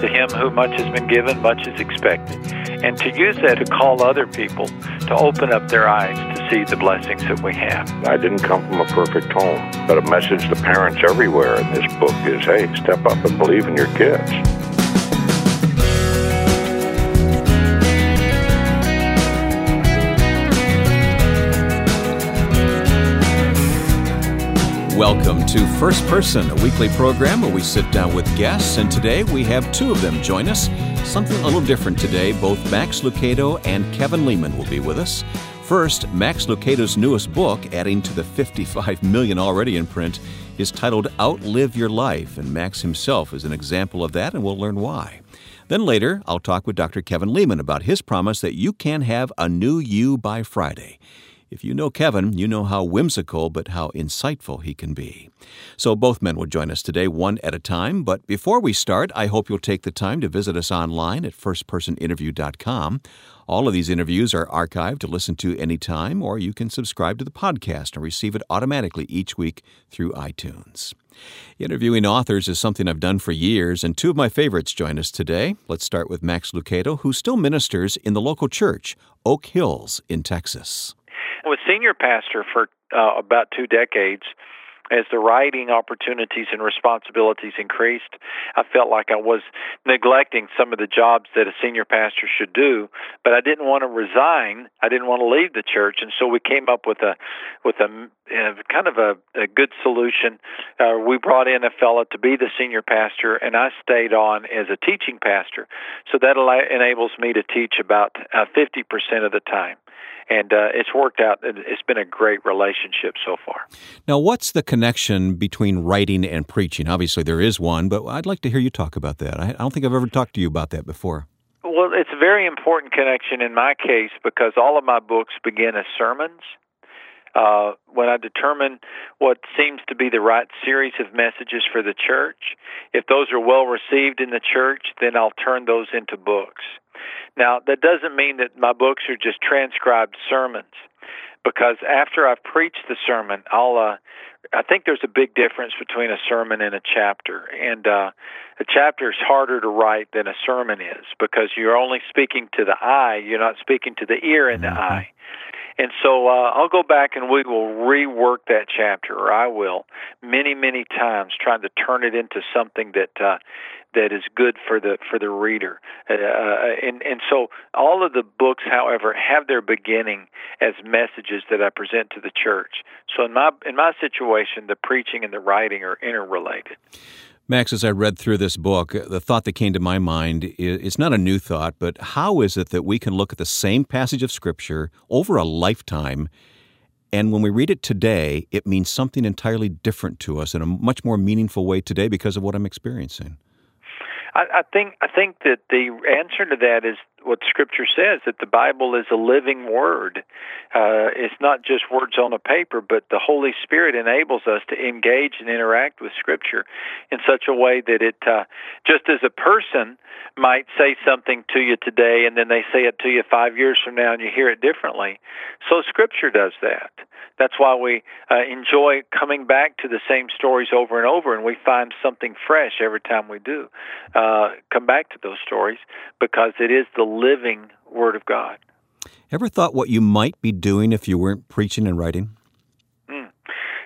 To him who much has been given, much is expected. And to use that to call other people to open up their eyes to see the blessings that we have. I didn't come from a perfect home, but a message to parents everywhere in this book is hey, step up and believe in your kids. Welcome to First Person, a weekly program where we sit down with guests, and today we have two of them join us. Something a little different today. Both Max Lucado and Kevin Leman will be with us. First, Max Lucado's newest book, adding to the 55 million already in print, is titled Outlive Your Life, and Max himself is an example of that, and we'll learn why. Then later, I'll talk with Dr. Kevin Leman about his promise that you can have a new you by Friday. If you know Kevin, you know how whimsical but how insightful he can be. So both men will join us today one at a time, but before we start, I hope you'll take the time to visit us online at firstpersoninterview.com. All of these interviews are archived to listen to anytime, or you can subscribe to the podcast and receive it automatically each week through iTunes. Interviewing authors is something I've done for years, and two of my favorites join us today. Let's start with Max Lucado, who still ministers in the local church, Oak Hills in Texas was senior pastor for uh, about two decades. As the writing opportunities and responsibilities increased, I felt like I was neglecting some of the jobs that a senior pastor should do. But I didn't want to resign. I didn't want to leave the church, and so we came up with a with a uh, kind of a, a good solution. Uh, we brought in a fellow to be the senior pastor, and I stayed on as a teaching pastor. So that enables me to teach about uh, 50% of the time and uh, it's worked out. It's been a great relationship so far. Now, what's the connection between writing and preaching? Obviously, there is one, but I'd like to hear you talk about that. I don't think I've ever talked to you about that before. Well, it's a very important connection in my case because all of my books begin as sermons. Uh, when I determine what seems to be the right series of messages for the church, if those are well received in the church, then I'll turn those into books. Now, that doesn't mean that my books are just transcribed sermons, because after I've preached the sermon, I'll. Uh, I think there's a big difference between a sermon and a chapter, and uh, a chapter is harder to write than a sermon is because you're only speaking to the eye, you're not speaking to the ear and the mm-hmm. eye. And so uh, I'll go back and we will rework that chapter, or I will, many, many times, trying to turn it into something that uh, that is good for the for the reader. Uh, uh, and and so all of the books, however, have their beginning as messages that I present to the church. So in my in my situation, the preaching and the writing are interrelated. Max, as I read through this book, the thought that came to my mind is not a new thought, but how is it that we can look at the same passage of Scripture over a lifetime, and when we read it today, it means something entirely different to us in a much more meaningful way today because of what I'm experiencing? I, I think I think that the answer to that is what Scripture says that the Bible is a living word. Uh, it's not just words on a paper, but the Holy Spirit enables us to engage and interact with Scripture in such a way that it, uh, just as a person might say something to you today and then they say it to you five years from now and you hear it differently, so Scripture does that. That's why we uh, enjoy coming back to the same stories over and over, and we find something fresh every time we do uh, come back to those stories because it is the living Word of God. Ever thought what you might be doing if you weren't preaching and writing? Mm,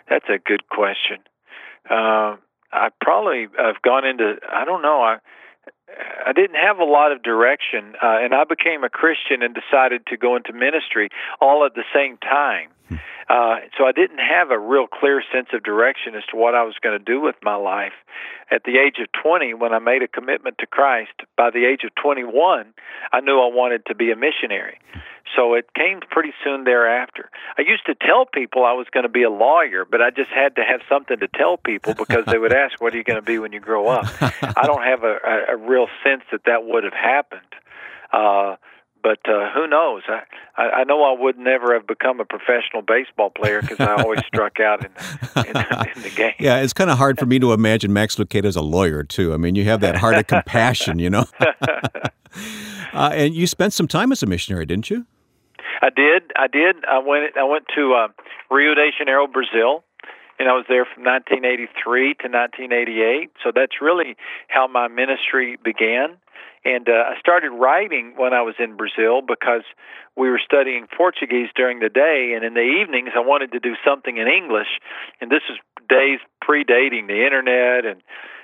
that's a good question. Uh, I probably have gone into I don't know I I didn't have a lot of direction, uh, and I became a Christian and decided to go into ministry all at the same time. Hmm. Uh, so I didn't have a real clear sense of direction as to what I was going to do with my life. At the age of 20, when I made a commitment to Christ, by the age of 21, I knew I wanted to be a missionary. So it came pretty soon thereafter. I used to tell people I was going to be a lawyer, but I just had to have something to tell people because they would ask, "What are you going to be when you grow up?" I don't have a, a, a real sense that that would have happened. Uh, but uh, who knows? I, I know I would never have become a professional baseball player because I always struck out in, in, in, the game. Yeah, it's kind of hard for me to imagine Max Lucado as a lawyer too. I mean, you have that heart of compassion, you know. uh, and you spent some time as a missionary, didn't you? I did. I did. I went. I went to uh, Rio de Janeiro, Brazil, and I was there from 1983 to 1988. So that's really how my ministry began. And uh, I started writing when I was in Brazil because we were studying Portuguese during the day, and in the evenings I wanted to do something in English. And this is days predating the internet, and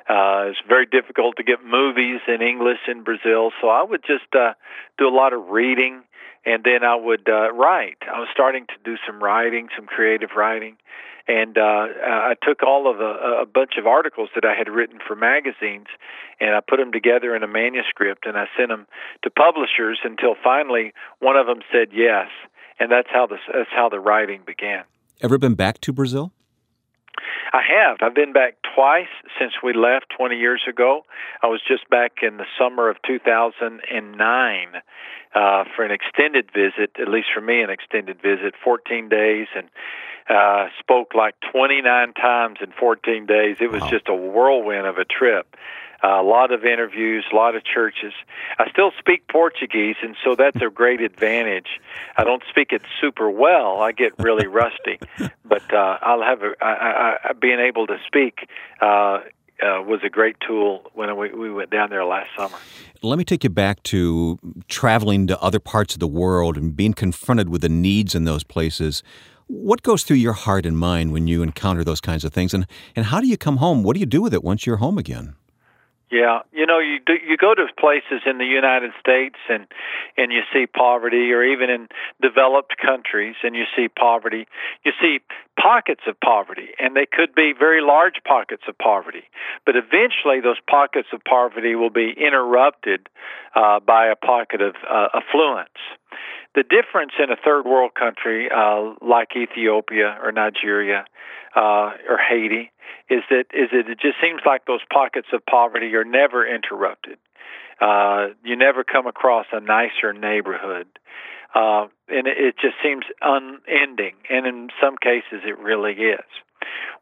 uh, it's very difficult to get movies in English in Brazil. So I would just uh, do a lot of reading, and then I would uh, write. I was starting to do some writing, some creative writing and uh, I took all of a, a bunch of articles that I had written for magazines, and I put them together in a manuscript, and I sent them to publishers until finally one of them said yes, and that's how the that's how the writing began. Ever been back to Brazil? I have. I've been back twice since we left 20 years ago. I was just back in the summer of 2009 uh, for an extended visit, at least for me, an extended visit, 14 days, and uh, spoke like 29 times in 14 days. It was wow. just a whirlwind of a trip. A lot of interviews, a lot of churches. I still speak Portuguese, and so that's a great advantage. I don't speak it super well. I get really rusty, but uh, I'll have a, I, I, being able to speak uh, uh, was a great tool when we, we went down there last summer. Let me take you back to traveling to other parts of the world and being confronted with the needs in those places. What goes through your heart and mind when you encounter those kinds of things, and, and how do you come home? What do you do with it once you're home again? Yeah, you know, you do, you go to places in the United States and and you see poverty, or even in developed countries, and you see poverty. You see pockets of poverty, and they could be very large pockets of poverty. But eventually, those pockets of poverty will be interrupted uh, by a pocket of uh, affluence. The difference in a third world country uh, like Ethiopia or Nigeria uh, or Haiti is that is that it just seems like those pockets of poverty are never interrupted. Uh, you never come across a nicer neighborhood, uh, and it, it just seems unending. And in some cases, it really is.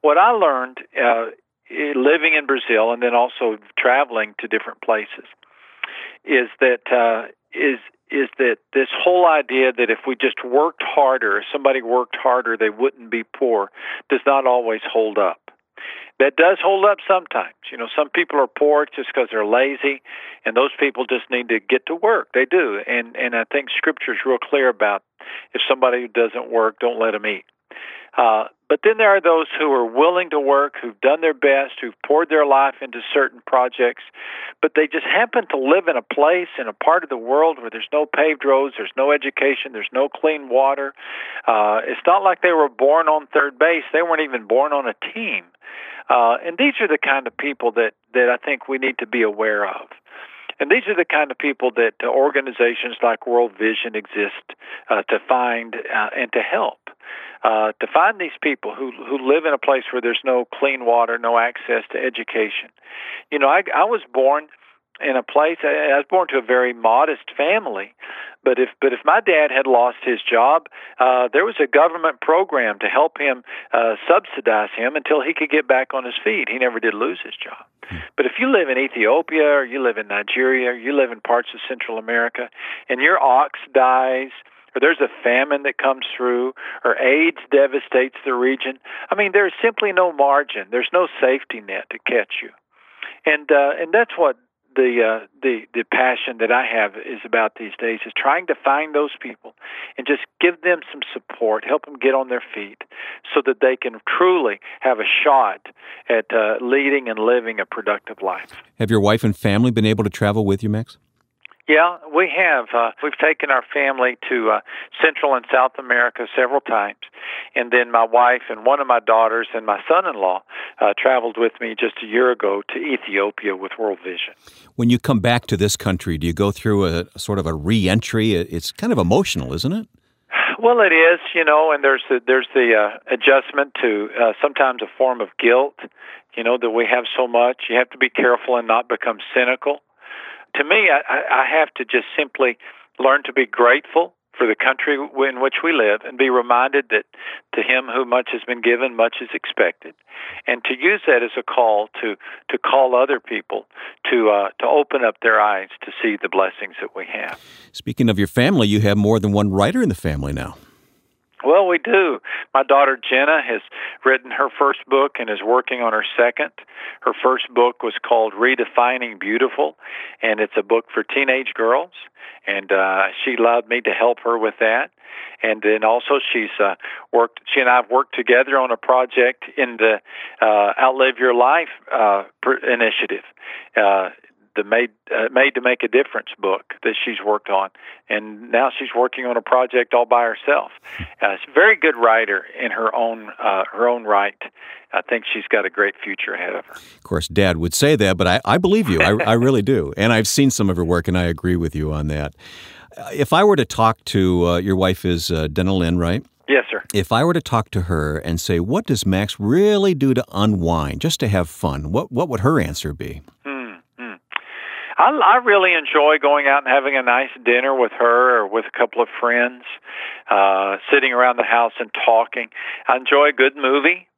What I learned uh, living in Brazil and then also traveling to different places is that uh, is is that this whole idea that if we just worked harder, if somebody worked harder, they wouldn't be poor, does not always hold up. That does hold up sometimes. You know, some people are poor just because they're lazy, and those people just need to get to work. They do, and and I think Scripture is real clear about if somebody doesn't work, don't let them eat. Uh, but then there are those who are willing to work, who've done their best, who've poured their life into certain projects, but they just happen to live in a place, in a part of the world where there's no paved roads, there's no education, there's no clean water. Uh, it's not like they were born on third base, they weren't even born on a team. Uh, and these are the kind of people that, that I think we need to be aware of. And these are the kind of people that uh, organizations like World Vision exist uh, to find uh, and to help. Uh, to find these people who who live in a place where there's no clean water, no access to education. You know, I, I was born in a place. I was born to a very modest family, but if but if my dad had lost his job, uh, there was a government program to help him uh, subsidize him until he could get back on his feet. He never did lose his job. Hmm. But if you live in Ethiopia or you live in Nigeria or you live in parts of Central America, and your ox dies or there's a famine that comes through, or AIDS devastates the region. I mean, there's simply no margin. There's no safety net to catch you, and uh, and that's what the uh, the the passion that I have is about these days is trying to find those people and just give them some support, help them get on their feet, so that they can truly have a shot at uh, leading and living a productive life. Have your wife and family been able to travel with you, Max? Yeah, we have. Uh, we've taken our family to uh, Central and South America several times, and then my wife and one of my daughters and my son-in-law uh, traveled with me just a year ago to Ethiopia with World Vision. When you come back to this country, do you go through a sort of a re-entry? It's kind of emotional, isn't it? Well, it is, you know, and there's the, there's the uh, adjustment to uh, sometimes a form of guilt, you know, that we have so much. You have to be careful and not become cynical to me, I, I have to just simply learn to be grateful for the country in which we live and be reminded that to him who much has been given much is expected. And to use that as a call to to call other people to uh, to open up their eyes to see the blessings that we have. Speaking of your family you have more than one writer in the family now Well, we do. My daughter Jenna has written her first book and is working on her second. Her first book was called Redefining Beautiful, and it's a book for teenage girls. And uh, she allowed me to help her with that. And then also she's uh, worked. She and I have worked together on a project in the uh, Outlive Your Life uh, initiative. Uh, the made uh, made to make a difference book that she's worked on. And now she's working on a project all by herself. Uh, she's a very good writer in her own uh, her own right. I think she's got a great future ahead of her. Of course dad would say that but i, I believe you. I, I really do. And i've seen some of her work and i agree with you on that. Uh, if i were to talk to uh, your wife is uh, Denalyn, right? Yes, sir. If I were to talk to her and say, "What does Max really do to unwind, just to have fun?" What what would her answer be? I, I really enjoy going out and having a nice dinner with her or with a couple of friends, uh, sitting around the house and talking. I enjoy a good movie,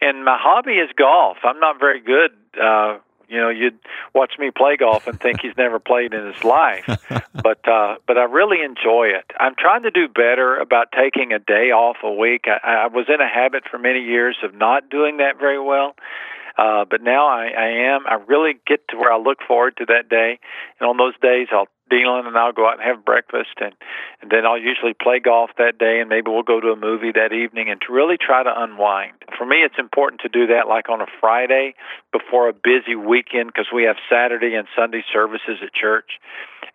and my hobby is golf. I'm not very good. Uh, you know, you'd watch me play golf and think he's never played in his life, but uh, but I really enjoy it. I'm trying to do better about taking a day off a week. I, I was in a habit for many years of not doing that very well uh, but now I, I am. I really get to where I look forward to that day, and on those days I'll Denalyn and I'll go out and have breakfast, and and then I'll usually play golf that day, and maybe we'll go to a movie that evening, and to really try to unwind. For me, it's important to do that like on a Friday before a busy weekend because we have Saturday and Sunday services at church.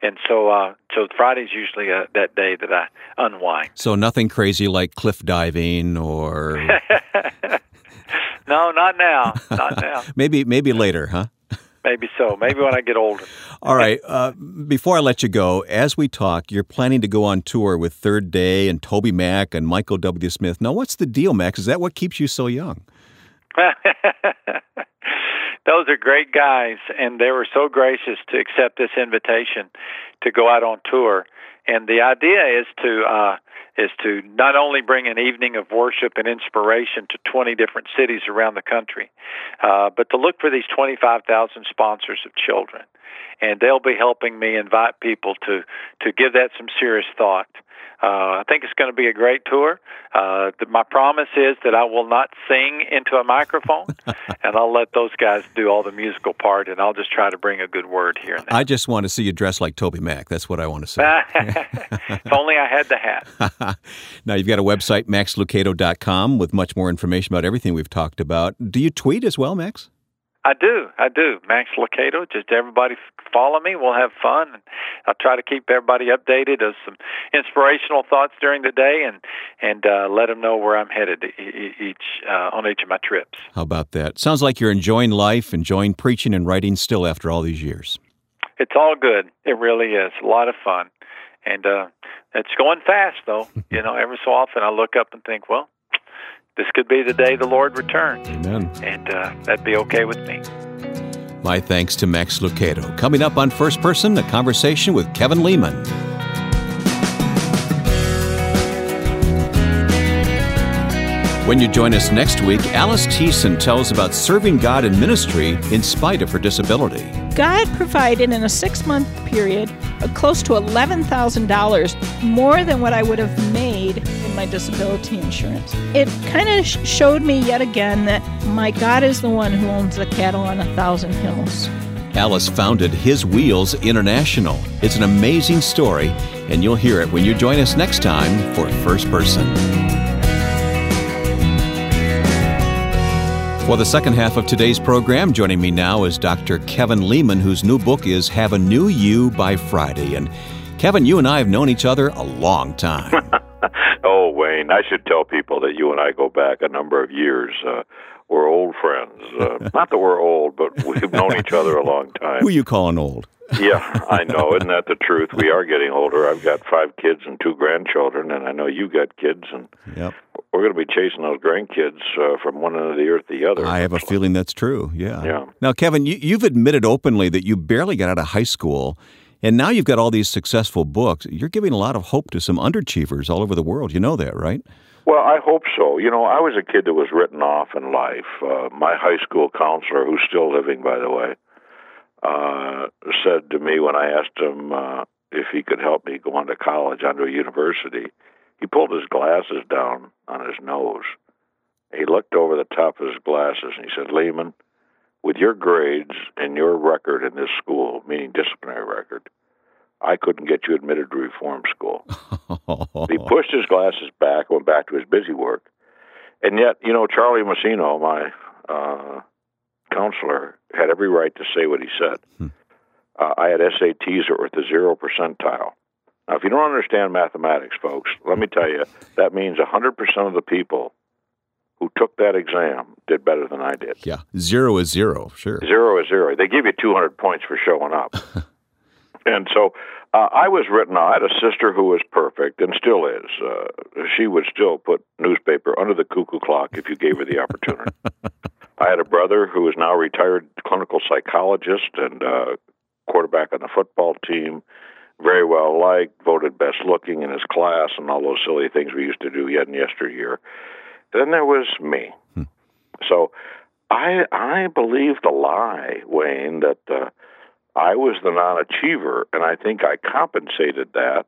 And so, uh, so Friday's usually uh, that day that I unwind. So nothing crazy like cliff diving or No, not now. Not now. maybe maybe later, huh? Maybe so. Maybe when I get older. All right. Uh, before I let you go, as we talk, you're planning to go on tour with Third Day and Toby Mac and Michael W. Smith. Now, what's the deal, Max? Is that what keeps you so young? Those are great guys, and they were so gracious to accept this invitation to go out on tour. And the idea is to uh, is to not only bring an evening of worship and inspiration to 20 different cities around the country, uh, but to look for these 25,000 sponsors of children. And they'll be helping me invite people to, to give that some serious thought. Uh, I think it's going to be a great tour. Uh, the, my promise is that I will not sing into a microphone, and I'll let those guys do all the musical part, and I'll just try to bring a good word here. And there. I just want to see you dressed like Toby Mac. That's what I want to say. if only I had the hat. now, you've got a website, maxlucado.com, with much more information about everything we've talked about. Do you tweet as well, Max? I do. I do. Max Lucado. Just everybody follow me. We'll have fun. I'll try to keep everybody updated of some inspirational thoughts during the day, and and uh, let them know where I'm headed each uh, on each of my trips. How about that? Sounds like you're enjoying life, enjoying preaching and writing still after all these years. It's all good. It really is a lot of fun, and uh, it's going fast though. you know, every so often I look up and think, well this could be the day the Lord returns. Amen. And uh, that'd be okay with me. My thanks to Max Lucado. Coming up on First Person, a conversation with Kevin Leman. When you join us next week, Alice Thiessen tells about serving God in ministry in spite of her disability. God provided in a six month period a close to $11,000 more than what I would have made in my disability insurance. It kind of showed me yet again that my God is the one who owns the cattle on a thousand hills. Alice founded His Wheels International. It's an amazing story, and you'll hear it when you join us next time for First Person. For the second half of today's program, joining me now is Dr. Kevin Leman, whose new book is Have a New You by Friday. And Kevin, you and I have known each other a long time. I should tell people that you and I go back a number of years. Uh, we're old friends. Uh, not that we're old, but we've known each other a long time. Who you calling old? yeah, I know. Isn't that the truth? We are getting older. I've got five kids and two grandchildren, and I know you got kids, and yep. we're going to be chasing those grandkids uh, from one end of the earth to the other. I have a feeling that's true. Yeah. Yeah. Now, Kevin, you, you've admitted openly that you barely got out of high school, and now you've got all these successful books. You're giving a lot of hope to some underachievers all over the world. You know that, right? Well, I hope so. You know, I was a kid that was written off in life. Uh, my high school counselor, who's still living, by the way, uh, said to me when I asked him uh, if he could help me go on to college, onto a university, he pulled his glasses down on his nose. He looked over the top of his glasses and he said, Leman, with your grades and your record in this school, meaning disciplinary record, I couldn't get you admitted to reform school. he pushed his glasses back, went back to his busy work. And yet, you know, Charlie Massino, my uh, counselor, had every right to say what he said. Hmm. Uh, I had SATs that were at the zero percentile. Now, if you don't understand mathematics, folks, let me tell you, that means 100% of the people who took that exam did better than I did. Yeah, zero is zero, sure. Zero is zero. They give you 200 points for showing up. and so uh, I was written out. I had a sister who was perfect and still is. Uh, she would still put newspaper under the cuckoo clock if you gave her the opportunity. I had a brother who is now retired clinical psychologist and uh, quarterback on the football team. Very well liked, voted best looking in his class, and all those silly things we used to do yet and yesteryear. Then there was me. Hmm. So I I believed a lie, Wayne, that uh, I was the non-achiever, and I think I compensated that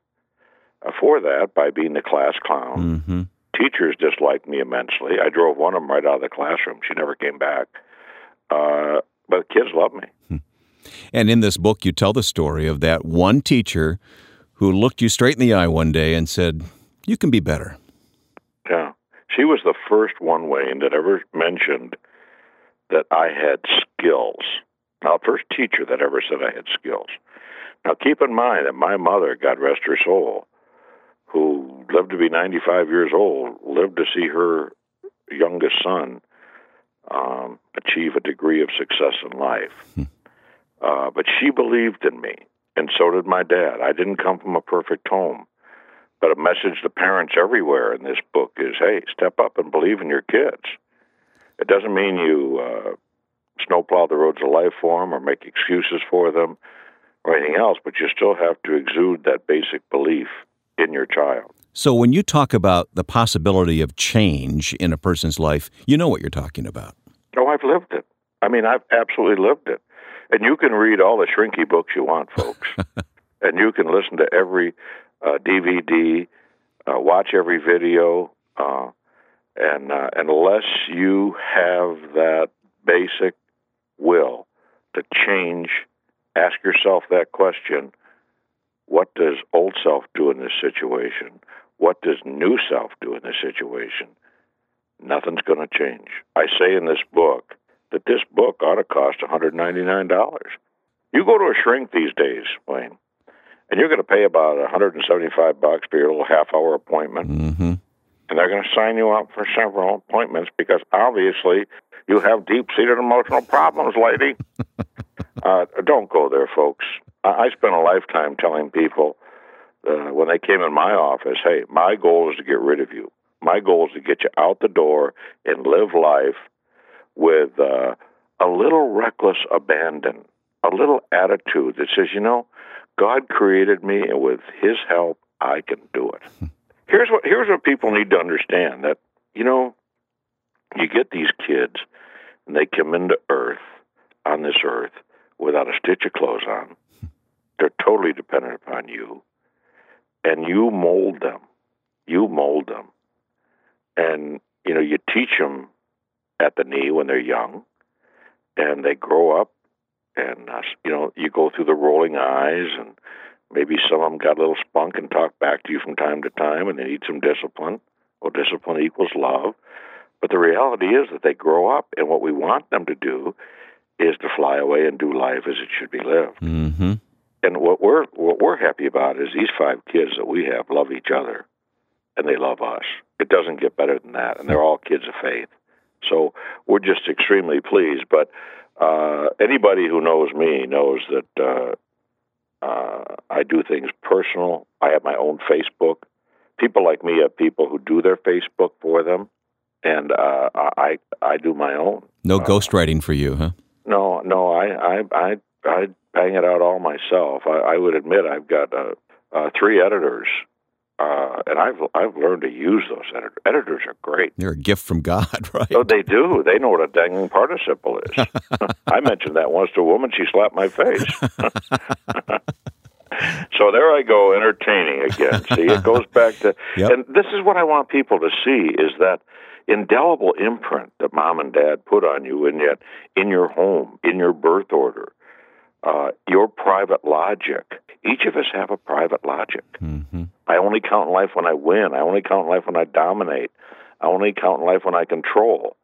uh, for that by being the class clown. Mm-hmm. Teachers disliked me immensely. I drove one of them right out of the classroom. She never came back. Uh, but kids loved me. Hmm. And in this book, you tell the story of that one teacher who looked you straight in the eye one day and said, "You can be better." Yeah, she was the first one, Wayne, that ever mentioned that I had skills. Now, first teacher that ever said I had skills. Now, keep in mind that my mother, God rest her soul, who lived to be 95 years old, lived to see her youngest son um, achieve a degree of success in life. Hmm. Uh, but she believed in me, and so did my dad. I didn't come from a perfect home. But a message to parents everywhere in this book is hey, step up and believe in your kids. It doesn't mean you uh, snowplow the roads of life for them or make excuses for them or anything else, but you still have to exude that basic belief in your child. So, when you talk about the possibility of change in a person's life, you know what you're talking about. Oh, I've lived it. I mean, I've absolutely lived it. And you can read all the shrinky books you want, folks. and you can listen to every uh, DVD, uh, watch every video, uh, and uh, unless you have that basic will to change, ask yourself that question what does old self do in this situation? What does new self do in this situation? Nothing's going to change. I say in this book that this book ought to cost $199. You go to a shrink these days, Wayne, and you're going to pay about 175 bucks for your little half hour appointment. Mm-hmm. And they're going to sign you up for several appointments because obviously you have deep seated emotional problems, lady. uh, don't go there, folks. I, I spent a lifetime telling people uh, when they came in my office, hey, my goal is to get rid of you. My goal is to get you out the door and live life with uh, a little reckless abandon, a little attitude that says, you know, God created me, and with His help, I can do it. here's what here's what people need to understand that you know, you get these kids, and they come into Earth on this Earth without a stitch of clothes on. They're totally dependent upon you, and you mold them. You mold them, and you know you teach them at the knee when they're young, and they grow up and uh, you know you go through the rolling eyes and maybe some of them got a little spunk and talk back to you from time to time and they need some discipline well discipline equals love. But the reality is that they grow up and what we want them to do is to fly away and do life as it should be lived. Mm-hmm. and what we're what we're happy about is these five kids that we have love each other and they love us. It doesn't get better than that and they're all kids of faith. So we're just extremely pleased but uh, anybody who knows me knows that uh, uh, I do things personal. I have my own Facebook. People like me have people who do their Facebook for them, and uh, I I do my own. No uh, ghostwriting for you, huh? No, no. I I I I bang it out all myself. I, I would admit I've got uh, uh, three editors uh, and I've I've learned to use those editors. Editors are great. They're a gift from God, right? Oh, they do. They know what a dangling participle is. I mentioned that once to a woman. She slapped my face. So there I go, entertaining again. See, it goes back to, Yep. and this is what I want people to see is that indelible imprint that mom and dad put on you, and yet in your home, in your birth order, uh, your private logic. Each of us have a private logic. hmm I only count in life when I win. I only count in life when I dominate. I only count in life when I control.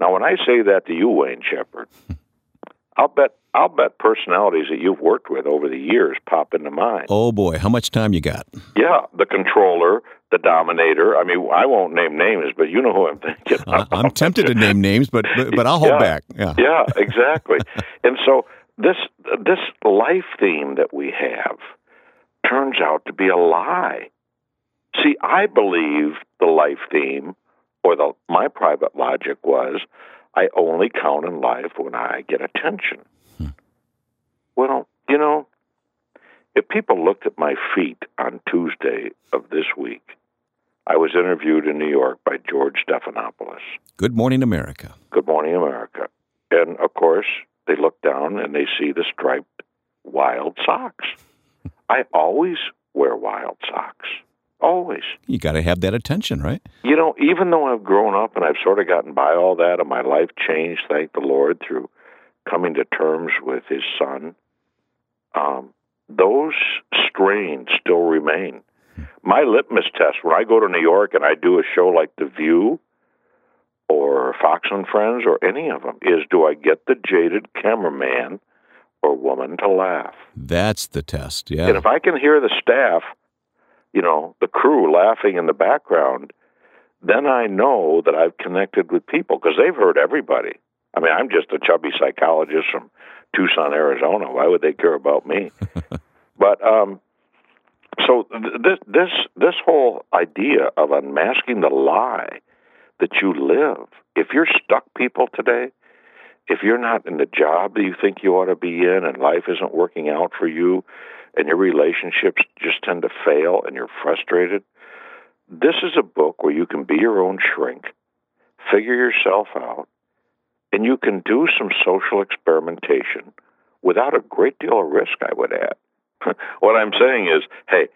Now, when I say that to you, Wayne Shepherd, I'll bet I'll bet personalities that you've worked with over the years pop into mind. Oh boy, how much time you got? Yeah, the controller, the dominator. I mean, I won't name names, but you know who I'm thinking. I'm tempted to name names, but but, but I'll hold Yeah. back. Yeah. yeah, exactly. and so this this life theme that we have turns out to be a lie. See, I believe the life theme or the my private logic was I only count in life when I get attention. Hmm. Well, you know, if people looked at my feet on Tuesday of this week, I was interviewed in New York by George Stephanopoulos. Good morning, America. Good Morning America. And of course, they look down and they see the striped wild socks. I always wear wild socks. Always. You got to have that attention, right? You know, even though I've grown up and I've sort of gotten by all that and my life changed, thank the Lord, through coming to terms with his son, um, those strains still remain. My litmus test when I go to New York and I do a show like The View or Fox and Friends or any of them is do I get the jaded cameraman or woman to laugh? That's the test. Yeah. And if I can hear the staff, you know, the crew laughing in the background, then I know that I've connected with people because they've heard everybody. I mean, I'm just a chubby psychologist from Tucson, Arizona. Why would they care about me? but um, so th- this this this whole idea of unmasking the lie that you live. If you're stuck, people today, if you're not in the job that you think you ought to be in, and life isn't working out for you, and your relationships just tend to fail, and you're frustrated, this is a book where you can be your own shrink, figure yourself out, and you can do some social experimentation without a great deal of risk, I would add. what I'm saying is, hey,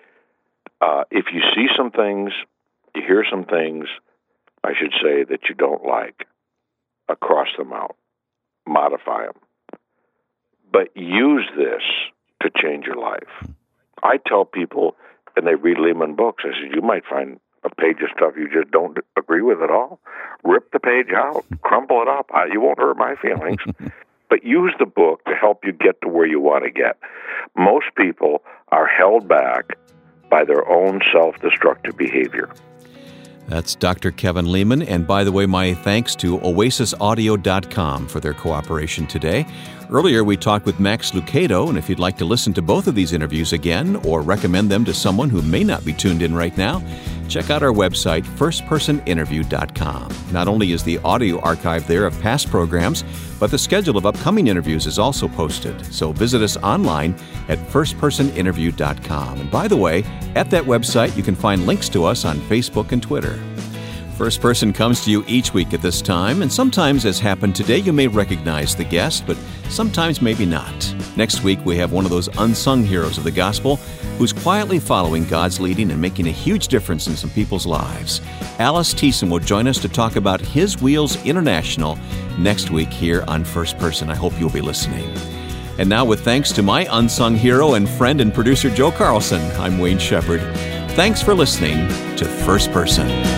uh, if you see some things, you hear some things, I should say, that you don't like, cross them out, modify them. But use this to change your life. I tell people, and they read Leman books, I said, you might find a page of stuff you just don't agree with at all. Rip the page out, crumple it up. You won't hurt my feelings. but use the book to help you get to where you want to get. Most people are held back by their own self destructive behavior. That's Dr. Kevin Leman. And by the way, my thanks to oasisaudio.com for their cooperation today. Earlier, we talked with Max Lucado, and if you'd like to listen to both of these interviews again or recommend them to someone who may not be tuned in right now, check out our website, firstpersoninterview.com. Not only is the audio archive there of past programs, but the schedule of upcoming interviews is also posted. So visit us online at firstpersoninterview.com. And by the way, at that website, you can find links to us on Facebook and Twitter. First Person comes to you each week at this time, and sometimes, as happened today, you may recognize the guest, but sometimes maybe not. Next week, we have one of those unsung heroes of the gospel who's quietly following God's leading and making a huge difference in some people's lives. Alice Thiessen will join us to talk about His Wheels International next week here on First Person. I hope you'll be listening. And now, with thanks to my unsung hero and friend and producer Joe Carlson, I'm Wayne Shepherd. Thanks for listening to First Person.